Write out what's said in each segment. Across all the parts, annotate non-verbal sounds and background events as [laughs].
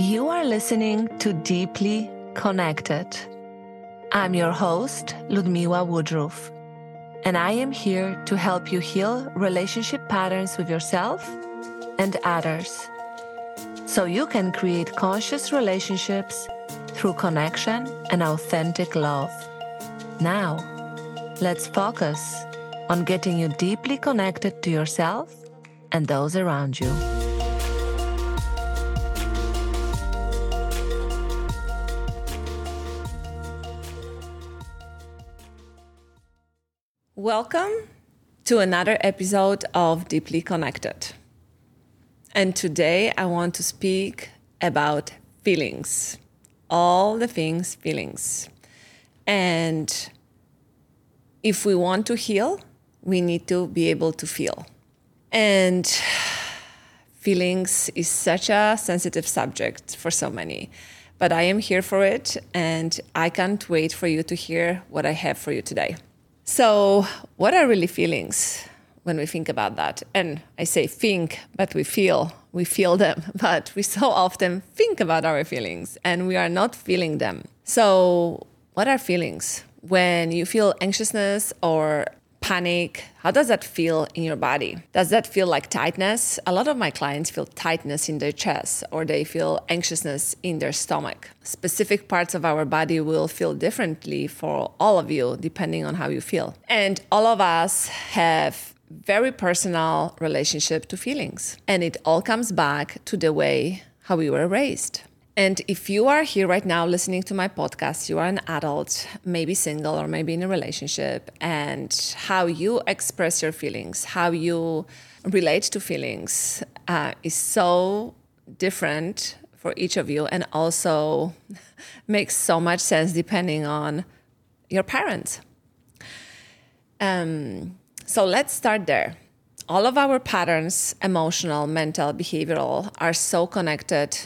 You are listening to Deeply Connected. I'm your host, Ludmila Woodruff, and I am here to help you heal relationship patterns with yourself and others so you can create conscious relationships through connection and authentic love. Now, let's focus on getting you deeply connected to yourself and those around you. Welcome to another episode of Deeply Connected. And today I want to speak about feelings, all the things feelings. And if we want to heal, we need to be able to feel. And [sighs] feelings is such a sensitive subject for so many. But I am here for it, and I can't wait for you to hear what I have for you today. So, what are really feelings when we think about that? And I say think, but we feel, we feel them, [laughs] but we so often think about our feelings and we are not feeling them. So, what are feelings? When you feel anxiousness or panic, how does that feel in your body? Does that feel like tightness? A lot of my clients feel tightness in their chest or they feel anxiousness in their stomach. Specific parts of our body will feel differently for all of you, depending on how you feel. And all of us have very personal relationship to feelings. And it all comes back to the way how we were raised. And if you are here right now listening to my podcast, you are an adult, maybe single or maybe in a relationship, and how you express your feelings, how you relate to feelings uh, is so different for each of you and also [laughs] makes so much sense depending on your parents. Um, so let's start there. All of our patterns, emotional, mental, behavioral, are so connected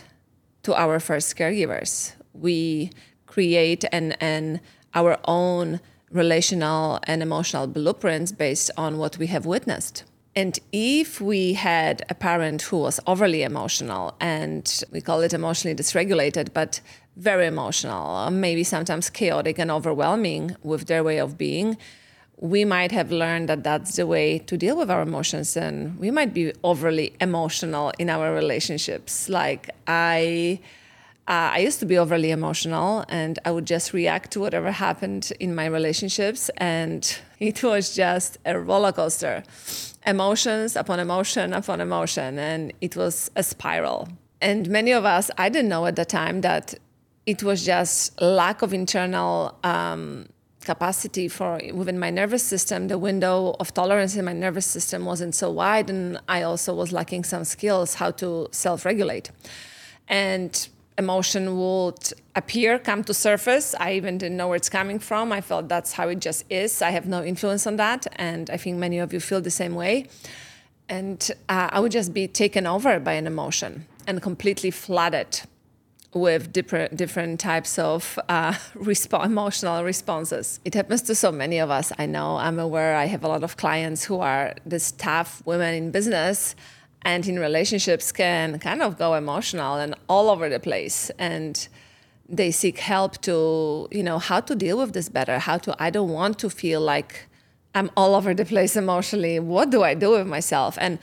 to our first caregivers. We create and and our own relational and emotional blueprints based on what we have witnessed. And if we had a parent who was overly emotional and we call it emotionally dysregulated, but very emotional, maybe sometimes chaotic and overwhelming with their way of being, we might have learned that that's the way to deal with our emotions and we might be overly emotional in our relationships. Like i uh, i used to be overly emotional and i would just react to whatever happened in my relationships and [laughs] it was just a roller coaster. Emotions upon emotion upon emotion and it was a spiral. And many of us i didn't know at the time that it was just lack of internal um, capacity for within my nervous system the window of tolerance in my nervous system wasn't so wide and i also was lacking some skills how to self-regulate. And emotion would appear come to surface. I even didn't know where it's coming from. I felt that's how it just is. I have no influence on that and i think many of you feel the same way. And uh, i would just be taken over by an emotion and completely flooded with different different types of uh, [laughs] resp- emotional responses. It happens to so many of us. I know. I'm aware. I have a lot of clients who are these tough women in business and in relationships can kind of go emotional and all over the place and they seek help to you know how to deal with this better how to i don't want to feel like i'm all over the place emotionally what do i do with myself and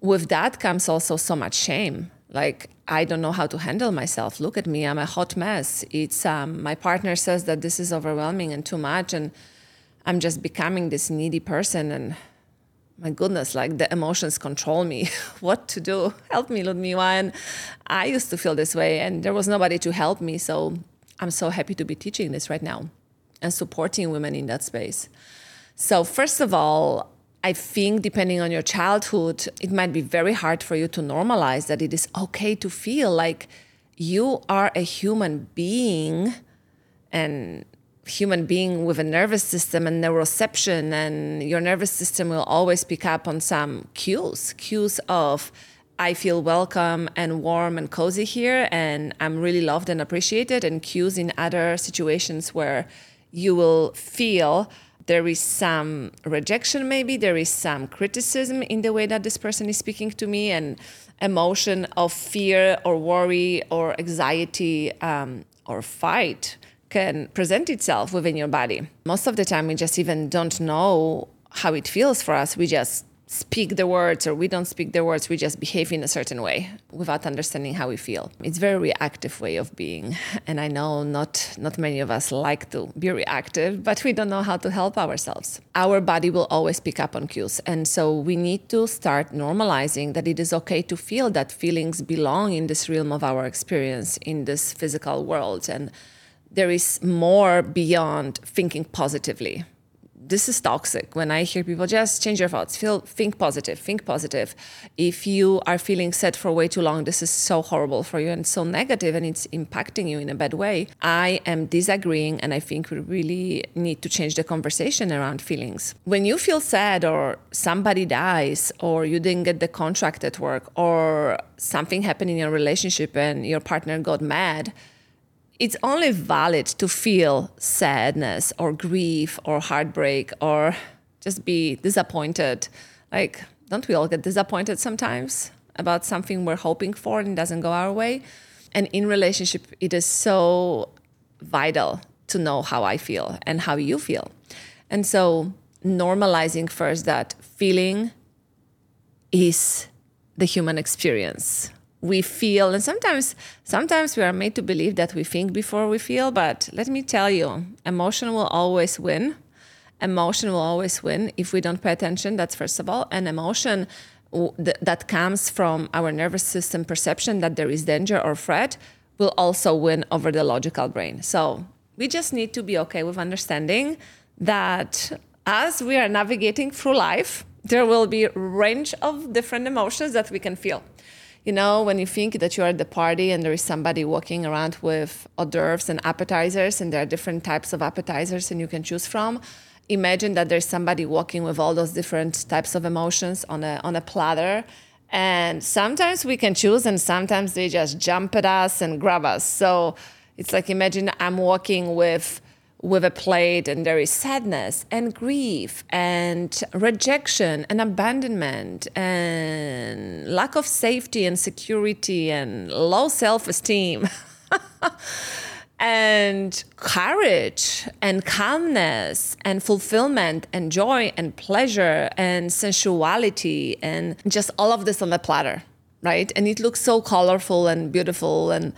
with that comes also so much shame like i don't know how to handle myself. Look at me i'm a hot mess. It's um, my partner says that this is overwhelming and too much and i'm just becoming this needy person and my goodness like the emotions control me. [laughs] What to do? Help me ludmila. And i used to feel this way and there was nobody to help me so i'm so happy to be teaching this right now and supporting women in that space. So first of all I think, depending on your childhood, it might be very hard for you to normalize that it is okay to feel like you are a human being and human being with a nervous system and neuroception and your nervous system will always pick up on some cues cues of i feel welcome and warm and cozy here and i'm really loved and appreciated and cues in other situations where you will feel there is some rejection, maybe there is some criticism in the way that this person is speaking to me, and emotion of fear or worry or anxiety um, or fight can present itself within your body. Most of the time, we just even don't know how it feels for us. We just speak the words or we don't speak the words we just behave in a certain way without understanding how we feel. It's very reactive way of being. And i know not not many of us like to be reactive but we don't know how to help ourselves. Our body will always pick up on cues. And so we need to start normalizing that it is okay to feel that feelings belong in this realm of our experience in this physical world. And there is more beyond thinking positively this is toxic. When i hear people just change your thoughts. Feel think positive think positive. If you are feeling sad for way too long this is so horrible for you and so negative and it's impacting you in a bad way. I am disagreeing and i think we really need to change the conversation around feelings. When you feel sad or somebody dies or you didn't get the contract at work or something happened in your relationship and your partner got mad it's only valid to feel sadness or grief or heartbreak or just be disappointed. Like, don't we all get disappointed sometimes about something we're hoping for and doesn't go our way? And in relationship, it is so vital to know how I feel and how you feel. And so normalizing first that feeling is the human experience we feel and sometimes sometimes we are made to believe that we think before we feel but let me tell you emotion will always win. Emotion will always win if we don't pay attention that's first of all. And emotion that comes from our nervous system perception that there is danger or threat will also win over the logical brain. So we just need to be okay with understanding that as we are navigating through life there will be range of different emotions that we can feel you know, when you think that you're at the party and there is somebody walking around with hors d'oeuvres and appetizers, and there are different types of appetizers and you can choose from, imagine that there's somebody walking with all those different types of emotions on a, on a platter. And sometimes we can choose, and sometimes they just jump at us and grab us. So it's like imagine I'm walking with with a plate and there is sadness and grief and rejection and abandonment and lack of safety and security and low self-esteem. [laughs] And courage and calmness and fulfillment and joy and pleasure and sensuality and just all of this on the platter right? And it looks so colorful and beautiful and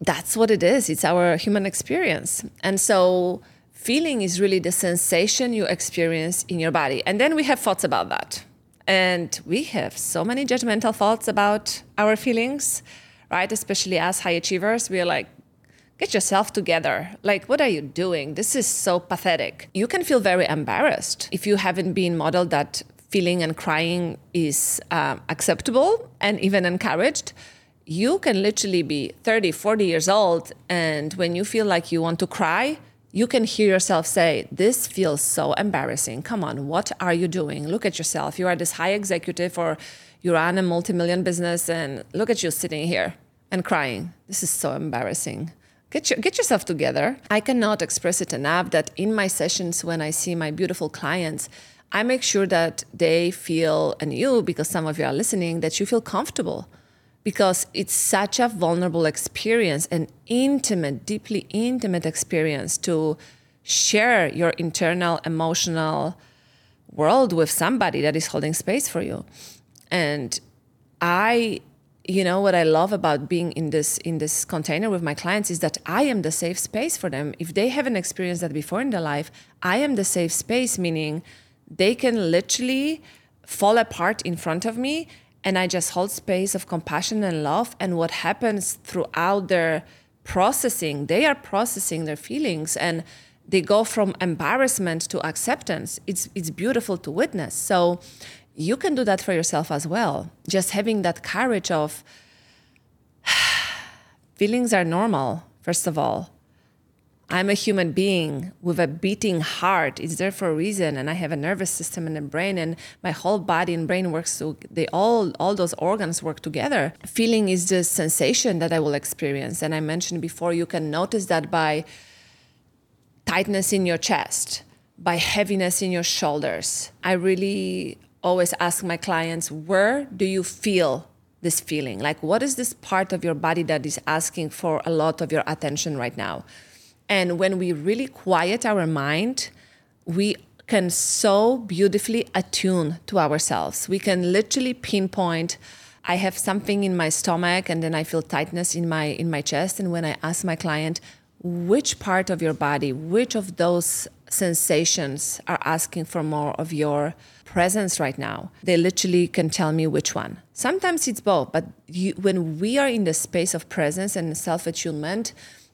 that's what it is. It's our human experience. And so feeling is really the sensation you experience in your body. And then we have thoughts about that. And we have so many judgmental thoughts about our feelings, right? Especially as high achievers, we are like, get yourself together. Like, what are you doing? This is so pathetic. You can feel very embarrassed if you haven't been modeled that feeling and crying is um, acceptable and even encouraged you can literally be 30, 40 years old, and when you feel like you want to cry, you can hear yourself say, This feels so embarrassing. Come on, what are you doing? Look at yourself. You are this high executive or you run a multi million business, and look at you sitting here and crying. This is so embarrassing. Get, your, get yourself together. I cannot express it enough that in my sessions, when I see my beautiful clients, I make sure that they feel, and you, because some of you are listening, that you feel comfortable because it's such a vulnerable experience, an intimate, deeply intimate experience to share your internal emotional world with somebody that is holding space for you. And I you know what I love about being in this in this container with my clients is that I am the safe space for them. If they haven't experienced that before in their life, I am the safe space, meaning they can literally fall apart in front of me and I just hold space of compassion and love. And what happens throughout their processing, they are processing their feelings and they go from embarrassment to acceptance. It's it's beautiful to witness. So you can do that for yourself as well. Just having that courage of [sighs] feelings are normal, first of all. I'm a human being with a beating heart. It's there for a reason, and I have a nervous system and a brain, and my whole body and brain works. So they all, all those organs work together. Feeling is the sensation that I will experience, and I mentioned before. You can notice that by tightness in your chest, by heaviness in your shoulders. I really always ask my clients, where do you feel this feeling? Like, what is this part of your body that is asking for a lot of your attention right now? And when we really quiet our mind, we can so beautifully attune to ourselves. We can literally pinpoint I have something in my stomach and then I feel tightness in my in my chest and when I ask my client which part of your body, which of those sensations are asking for more of your presence right now. They literally can tell me which one. Sometimes it's both, but you, when we are in the space of presence and self attunement,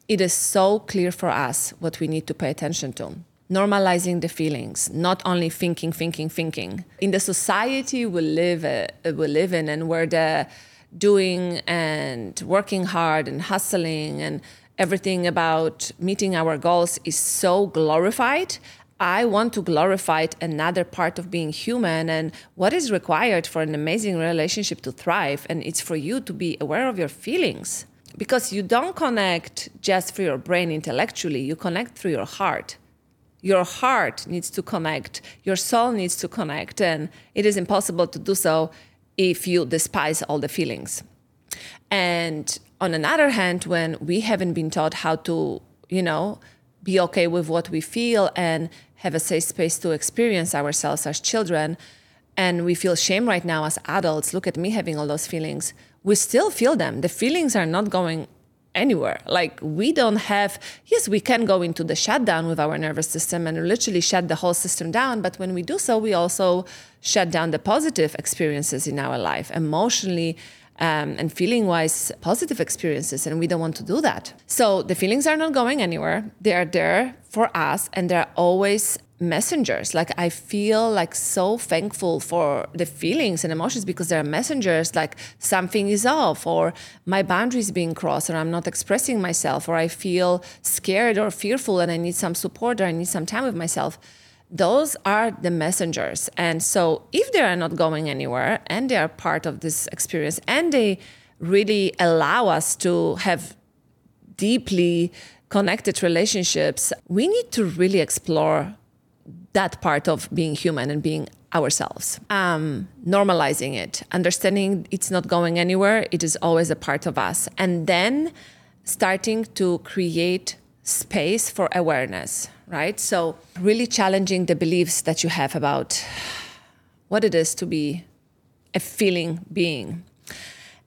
it is so clear for us what we need to pay attention to. Normalizing the feelings, not only thinking, thinking, thinking. In the society we live, uh, we live in, and where the doing and working hard and hustling and everything about meeting our goals is so glorified. I want to glorify another part of being human and what is required for an amazing relationship to thrive. And it's for you to be aware of your feelings because you don't connect just through your brain intellectually, you connect through your heart. Your heart needs to connect, your soul needs to connect, and it is impossible to do so if you despise all the feelings. And on another hand, when we haven't been taught how to, you know, be okay with what we feel and have a safe space to experience ourselves as children, and we feel shame right now as adults, look at me having all those feelings. We still feel them. The feelings are not going anywhere. Like we don't have, yes, we can go into the shutdown with our nervous system and literally shut the whole system down. But when we do so, we also shut down the positive experiences in our life emotionally um, and feeling wise positive experiences, and we don't want to do that. So the feelings are not going anywhere. They are there for us, and they're always messengers. Like I feel like so thankful for the feelings and emotions because they're messengers. Like something is off, or my boundaries being crossed, or I'm not expressing myself, or I feel scared or fearful, and I need some support, or I need some time with myself those are the messengers. And so if they are not going anywhere and they are part of this experience and they really allow us to have deeply connected relationships, we need to really explore that part of being human and being ourselves. Um, normalizing it, understanding it's not going anywhere, it is always a part of us. And then starting to create space for awareness right? So, really challenging the beliefs that you have about what it is to be a feeling being.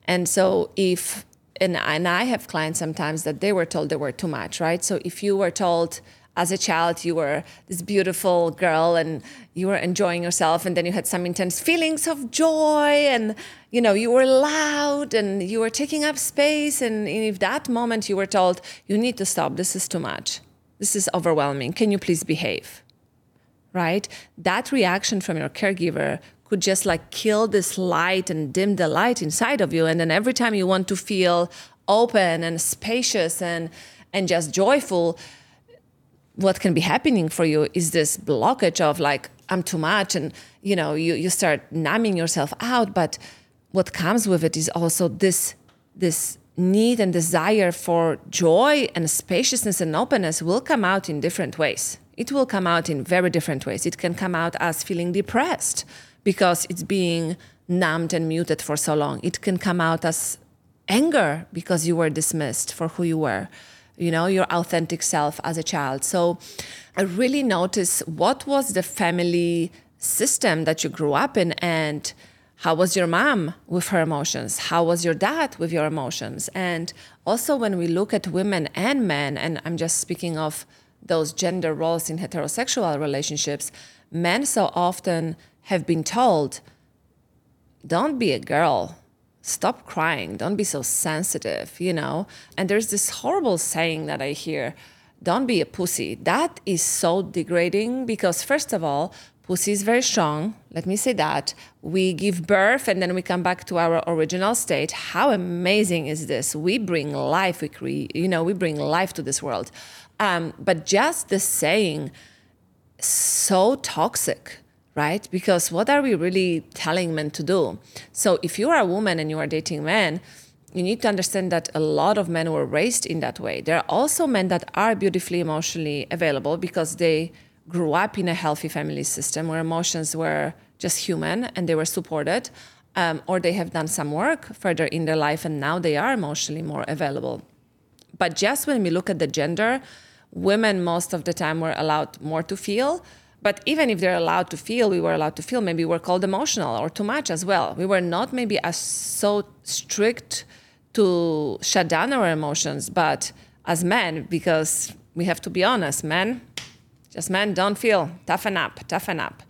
And so, if and, and I have clients sometimes that they were told they were too much, right? So, if you were told as a child you were this beautiful girl and you were enjoying yourself and then you had some intense feelings of joy and you know you were loud and you were taking up space and if that moment you were told you need to stop this is too much this is overwhelming. Can you please behave? Right? That reaction from your caregiver could just like kill this light and dim the light inside of you. And then every time you want to feel open and spacious and and just joyful, what can be happening for you is this blockage of like, I'm too much, and you know, you, you start numbing yourself out. But what comes with it is also this this need and desire for joy and spaciousness and openness will come out in different ways. It will come out in very different ways. It can come out as feeling depressed because it's being numbed and muted for so long. It can come out as anger because you were dismissed for who you were, you know, your authentic self as a child. So I really notice what was the family system that you grew up in and how was your mom with her emotions? How was your dad with your emotions? And also when we look at women and men and i'm just speaking of those gender roles in heterosexual relationships men so often have been told don't be a girl stop crying don't be so sensitive you know and there's this horrible saying that i hear don't be a pussy that is so degrading because first of all Pussy is very strong. Let me say that. We give birth and then we come back to our original state. How amazing is this? We bring life. We create, you know, we bring life to this world. Um, but just the saying, so toxic, right? Because what are we really telling men to do? So if you are a woman and you are dating men, you need to understand that a lot of men were raised in that way. There are also men that are beautifully emotionally available because they grew up in a healthy family system where emotions were just human and they were supported, um, or they have done some work further in their life and now they are emotionally more available. But just when we look at the gender, women most of the time were allowed more to feel. But even if they're allowed to feel, we were allowed to feel, maybe we're called emotional or too much as well. We were not maybe as so strict to shut down our emotions, but as men, because we have to be honest, men, just men don't feel, toughen up, toughen up.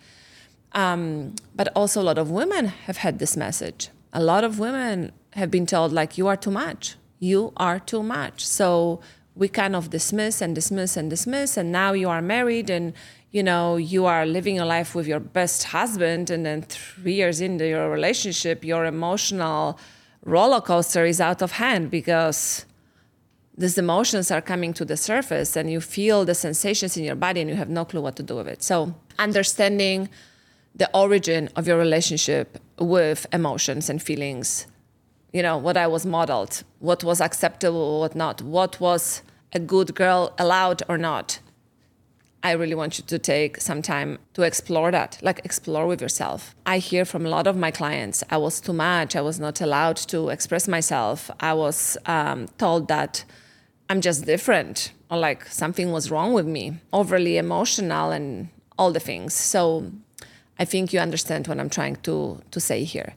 Um, but also, a lot of women have had this message. A lot of women have been told, like, you are too much. You are too much. So we kind of dismiss and dismiss and dismiss. And now you are married and, you know, you are living your life with your best husband. And then three years into your relationship, your emotional roller coaster is out of hand because these emotions are coming to the surface and you feel the sensations in your body and you have no clue what to do with it. So, understanding the origin of your relationship with emotions and feelings, you know, what I was modeled, what was acceptable, what not, what was a good girl allowed or not. I really want you to take some time to explore that, like explore with yourself. I hear from a lot of my clients, I was too much, I was not allowed to express myself. I was um, told that I'm just different, or like something was wrong with me, overly emotional, and all the things. So I think you understand what I'm trying to, to say here.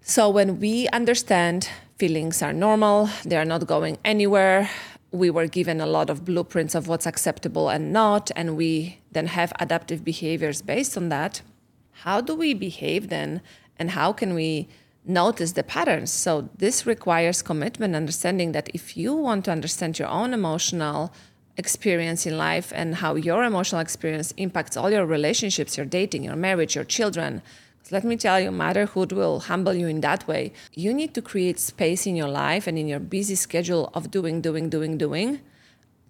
So when we understand feelings are normal, they are not going anywhere, we were given a lot of blueprints of what's acceptable and not, and we then have adaptive behaviors based on that. How do we behave then, and how can we notice the patterns? So, this requires commitment, understanding that if you want to understand your own emotional experience in life and how your emotional experience impacts all your relationships, your dating, your marriage, your children, let me tell you, motherhood will humble you in that way. You need to create space in your life and in your busy schedule of doing, doing, doing, doing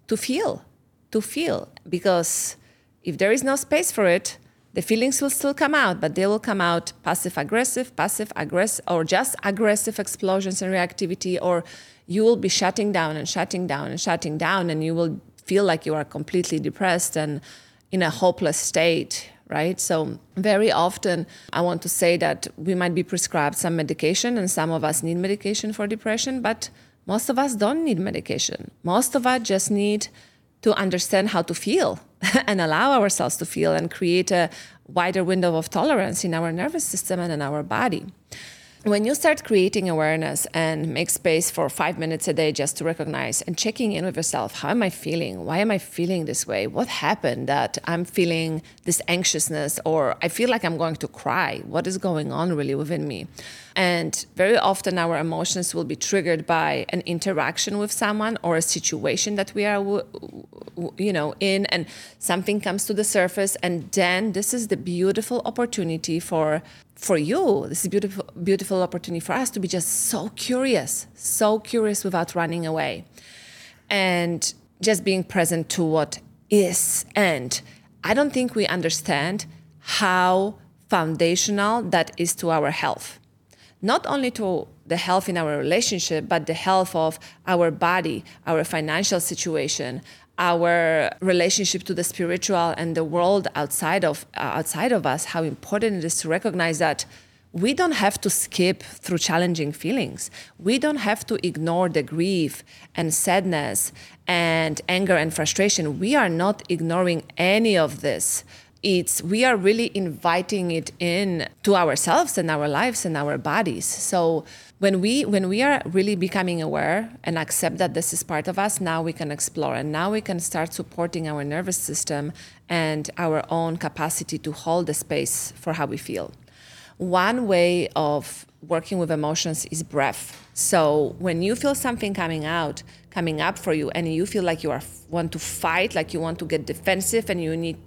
to feel, to feel. Because if there is no space for it, the feelings will still come out, but they will come out passive aggressive, passive aggressive, or just aggressive explosions and reactivity, or you will be shutting down and shutting down and shutting down, and you will feel like you are completely depressed and in a hopeless state right? So, very often, I want to say that we might be prescribed some medication, and some of us need medication for depression, but most of us don't need medication. Most of us just need to understand how to feel [laughs] and allow ourselves to feel and create a wider window of tolerance in our nervous system and in our body when you start creating awareness and make space for five minutes a day just to recognize and checking in with yourself how am i feeling? Why am i feeling this way? What happened that i'm feeling this anxiousness or i feel like i'm going to cry? What is going on really within me? And very often our emotions will be triggered by an interaction with someone or a situation that we are you know in and something comes to the surface and then this is the beautiful opportunity for for you, this is beautiful, beautiful opportunity for us to be just so curious, so curious without running away, and just being present to what is. And I don't think we understand how foundational that is to our health, not only to the health in our relationship, but the health of our body, our financial situation, our relationship to the spiritual and the world outside of uh, outside of us how important it is to recognize that we don't have to skip through challenging feelings. We don't have to ignore the grief and sadness and anger and frustration. We are not ignoring any of this it's we are really inviting it in to ourselves and our lives and our bodies. So when we when we are really becoming aware and accept that this is part of us now we can explore and now we can start supporting our nervous system and our own capacity to hold the space for how we feel. One way of working with emotions is breath. So when you feel something coming out coming up for you and you feel like you are want to fight like you want to get defensive and you need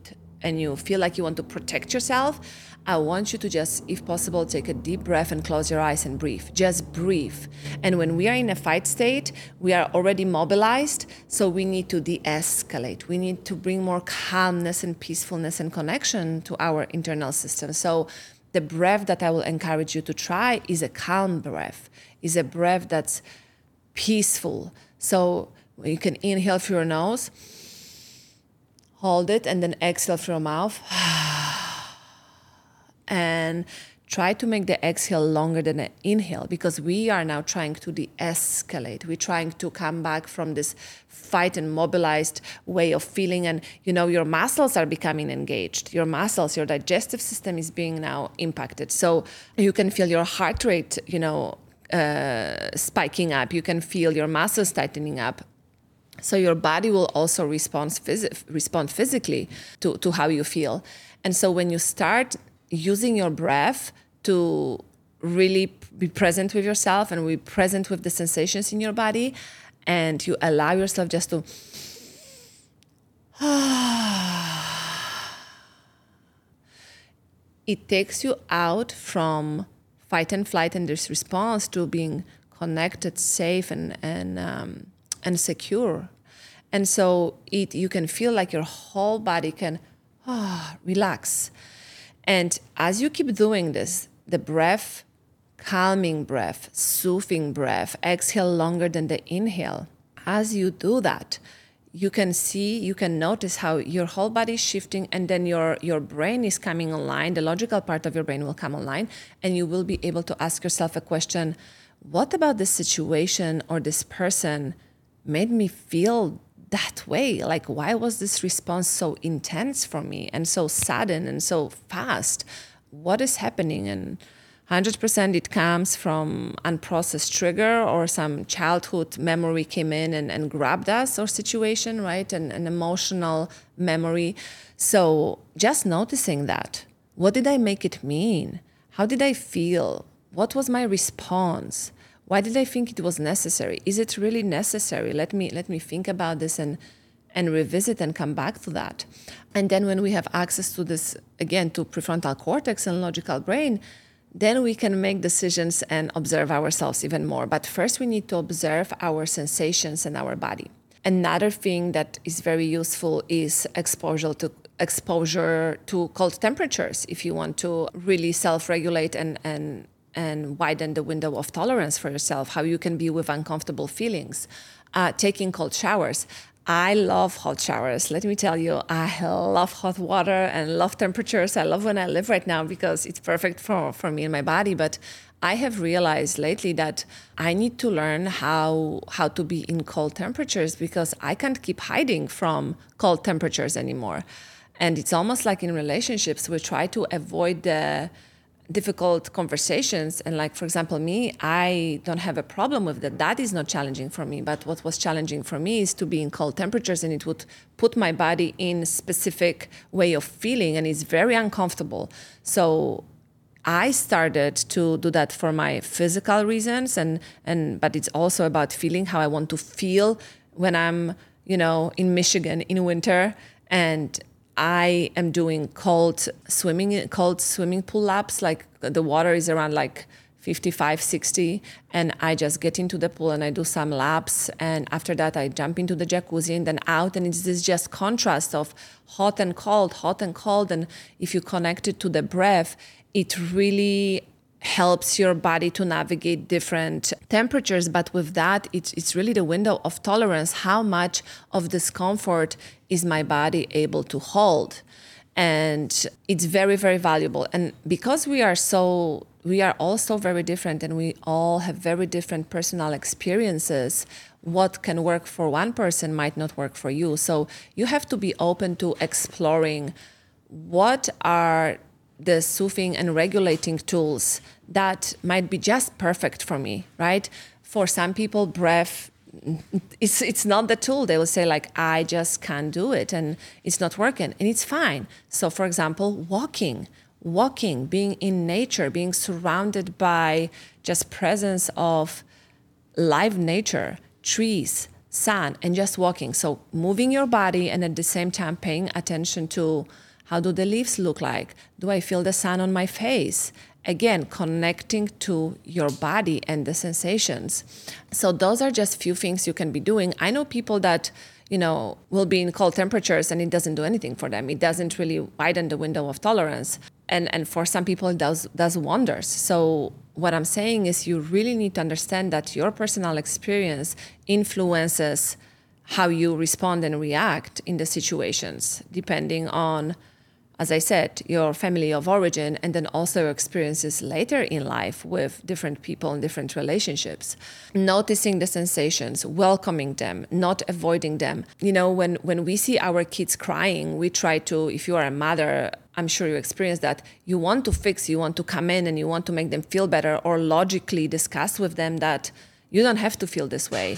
and you feel like you want to protect yourself I want you to just, if possible, take a deep breath and close your eyes and breathe. Just breathe. And when we are in a fight state, we are already mobilized, so we need to de escalate. We need to bring more calmness and peacefulness and connection to our internal system. So, the breath that I will encourage you to try is a calm breath, is a breath that's peaceful. So, you can inhale through your nose hold it and then exhale through your mouth. [sighs] And try to make the exhale longer than the inhale because we are now trying to de-escalate. We're trying to come back from this fight and mobilized way of feeling. And you know your muscles are becoming engaged. Your muscles your digestive system is being now impacted. So you can feel your heart rate you know uh, spiking up. You can feel your muscles tightening up so your body will also respond, phys- respond physically to, to how you feel. And so when you start using your breath to really be present with yourself and be present with the sensations in your body and you allow yourself just to [sighs] it takes you out from fight and flight and this response to being connected safe and and um, and secure and so it you can feel like your whole body can ah, relax and as you keep doing this, the breath, calming breath, soothing breath, exhale longer than the inhale. As you do that, you can see, you can notice how your whole body is shifting and then your, your brain is coming online. The logical part of your brain will come online and you will be able to ask yourself a question what about this situation or this person made me feel that way. Like why was this response so intense for me and so sudden and so fast? What is happening? And 100% it comes from unprocessed trigger or some childhood memory came in and, and grabbed us or situation right? And an emotional memory. So just noticing that what did i make it mean? How did i feel? What was my response why did I think it was necessary? Is it really necessary? Let me let me think about this and and revisit and come back to that. And then when we have access to this again to prefrontal cortex and logical brain, then we can make decisions and observe ourselves even more. But first we need to observe our sensations and our body. Another thing that is very useful is exposure to exposure to cold temperatures if you want to really self-regulate and and and widen the window of tolerance for yourself, how you can be with uncomfortable feelings, uh, taking cold showers. I love hot showers. Let me tell you, I love hot water and love temperatures. I love when I live right now because it's perfect for, for me and my body. But I have realized lately that I need to learn how how to be in cold temperatures because I can't keep hiding from cold temperatures anymore. And it's almost like in relationships, we try to avoid the difficult conversations. And like for example me i don't have a problem with that. That is not challenging for me. But what was challenging for me is to be in cold temperatures and it would put my body in specific way of feeling and it's very uncomfortable. So i started to do that for my physical reasons and and but it's also about feeling how i want to feel when i'm you know in michigan in winter. And I am doing cold swimming, cold swimming pool laps. Like the water is around like 55, 60, and I just get into the pool and I do some laps. And after that, I jump into the jacuzzi and then out. And it's this just contrast of hot and cold, hot and cold. And if you connect it to the breath, it really helps your body to navigate different temperatures but with that it's, it's really the window of tolerance how much of discomfort is my body able to hold? And it's very very valuable. And because we are so we are all so very different and we all have very different personal experiences what can work for one person might not work for you. So you have to be open to exploring what are the soothing and regulating tools that might be just perfect for me, right? For some people, breath it's it's not the tool. They will say like I just can't do it and it's not working and it's fine. So for example, walking, walking, being in nature, being surrounded by just presence of live nature, trees, sun and just walking. So moving your body and at the same time paying attention to how do the leaves look like? Do I feel the sun on my face? Again, connecting to your body and the sensations. So those are just few things you can be doing. I know people that you know will be in cold temperatures and it doesn't do anything for them. It doesn't really widen the window of tolerance. And and for some people it does does wonders. So what I'm saying is you really need to understand that your personal experience influences how you respond and react in the situations, depending on, as I said, your family of origin, and then also experiences later in life with different people and different relationships. Noticing the sensations, welcoming them, not avoiding them. You know, when, when we see our kids crying, we try to, if you are a mother, I'm sure you experience that. You want to fix, you want to come in and you want to make them feel better or logically discuss with them that you don't have to feel this way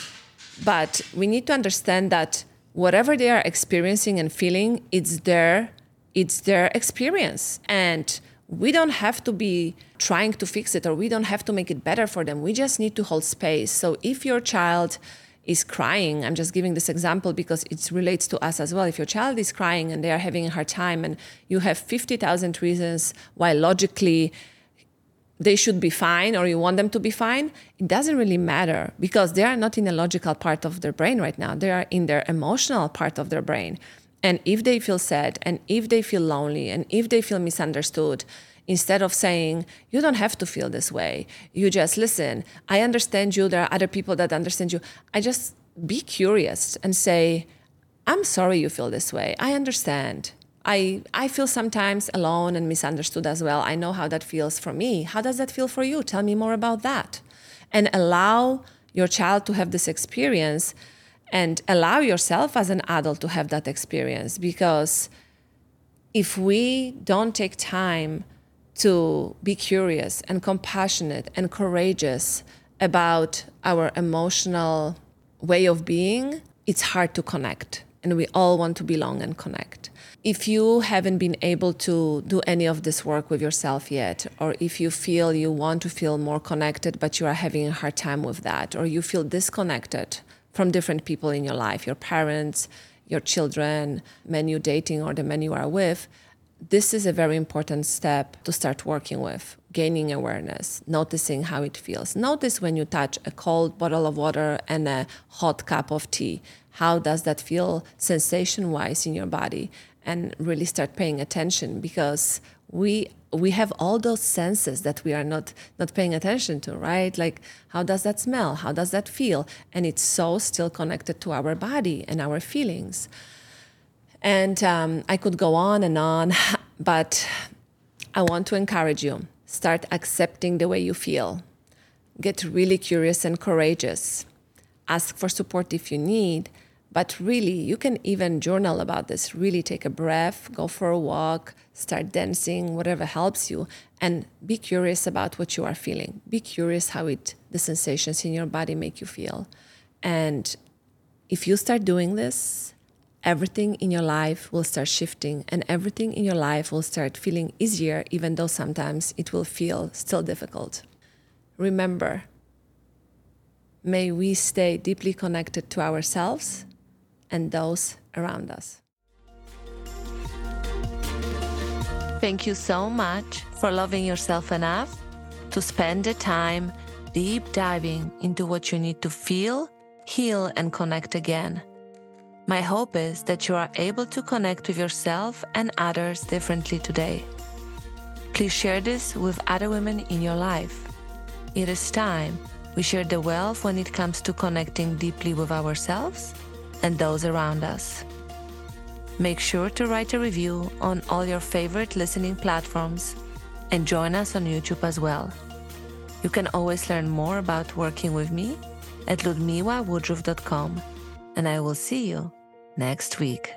but we need to understand that whatever they are experiencing and feeling, it's their it's their experience. And we don't have to be trying to fix it or we don't have to make it better for them. We just need to hold space. So if your child is crying, I'm just giving this example because it relates to us as well. If your child is crying and they are having a hard time and you have 50,000 reasons why logically they should be fine or you want them to be fine, it doesn't really matter because they are not in a logical part of their brain right now. They are in their emotional part of their brain. And if they feel sad and if they feel lonely and if they feel misunderstood, instead of saying, you don't have to feel this way, you just listen. I understand you. There are other people that understand you. I just be curious and say, I'm sorry you feel this way. I understand. I, I feel sometimes alone and misunderstood as well. I know how that feels for me. How does that feel for you? Tell me more about that. And allow your child to have this experience and allow yourself as an adult to have that experience. Because if we don't take time to be curious and compassionate and courageous about our emotional way of being, it's hard to connect. And we all want to belong and connect if you haven't been able to do any of this work with yourself yet, or if you feel you want to feel more connected, but you are having a hard time with that, or you feel disconnected from different people in your life, your parents, your children, men you're dating, or the men you are with, this is a very important step to start working with gaining awareness, noticing how it feels. Notice when you touch a cold bottle of water and a hot cup of tea. How does that feel sensation wise in your body? And really start paying attention because we we have all those senses that we are not not paying attention to right? Like how does that smell? How does that feel? And it's so still connected to our body and our feelings. And um, i could go on and on [laughs] but i want to encourage you start accepting the way you feel. Get really curious and courageous. Ask for support if you need but really, you can even journal about this. Really take a breath, go for a walk, start dancing, whatever helps you, and be curious about what you are feeling. Be curious how it the sensations in your body make you feel. And if you start doing this, everything in your life will start shifting and everything in your life will start feeling easier, even though sometimes it will feel still difficult. Remember, may we stay deeply connected to ourselves and those around us. Thank you so much for loving yourself enough to spend the time deep diving into what you need to feel, heal, and connect again. My hope is that you are able to connect with yourself and others differently today. Please share this with other women in your life. It is time we share the wealth when it comes to connecting deeply with ourselves and those around us. Make sure to write a review on all your favorite listening platforms and join us on YouTube as well. You can always learn more about working with me at ludmilawoodruff.com, and I will see you next week.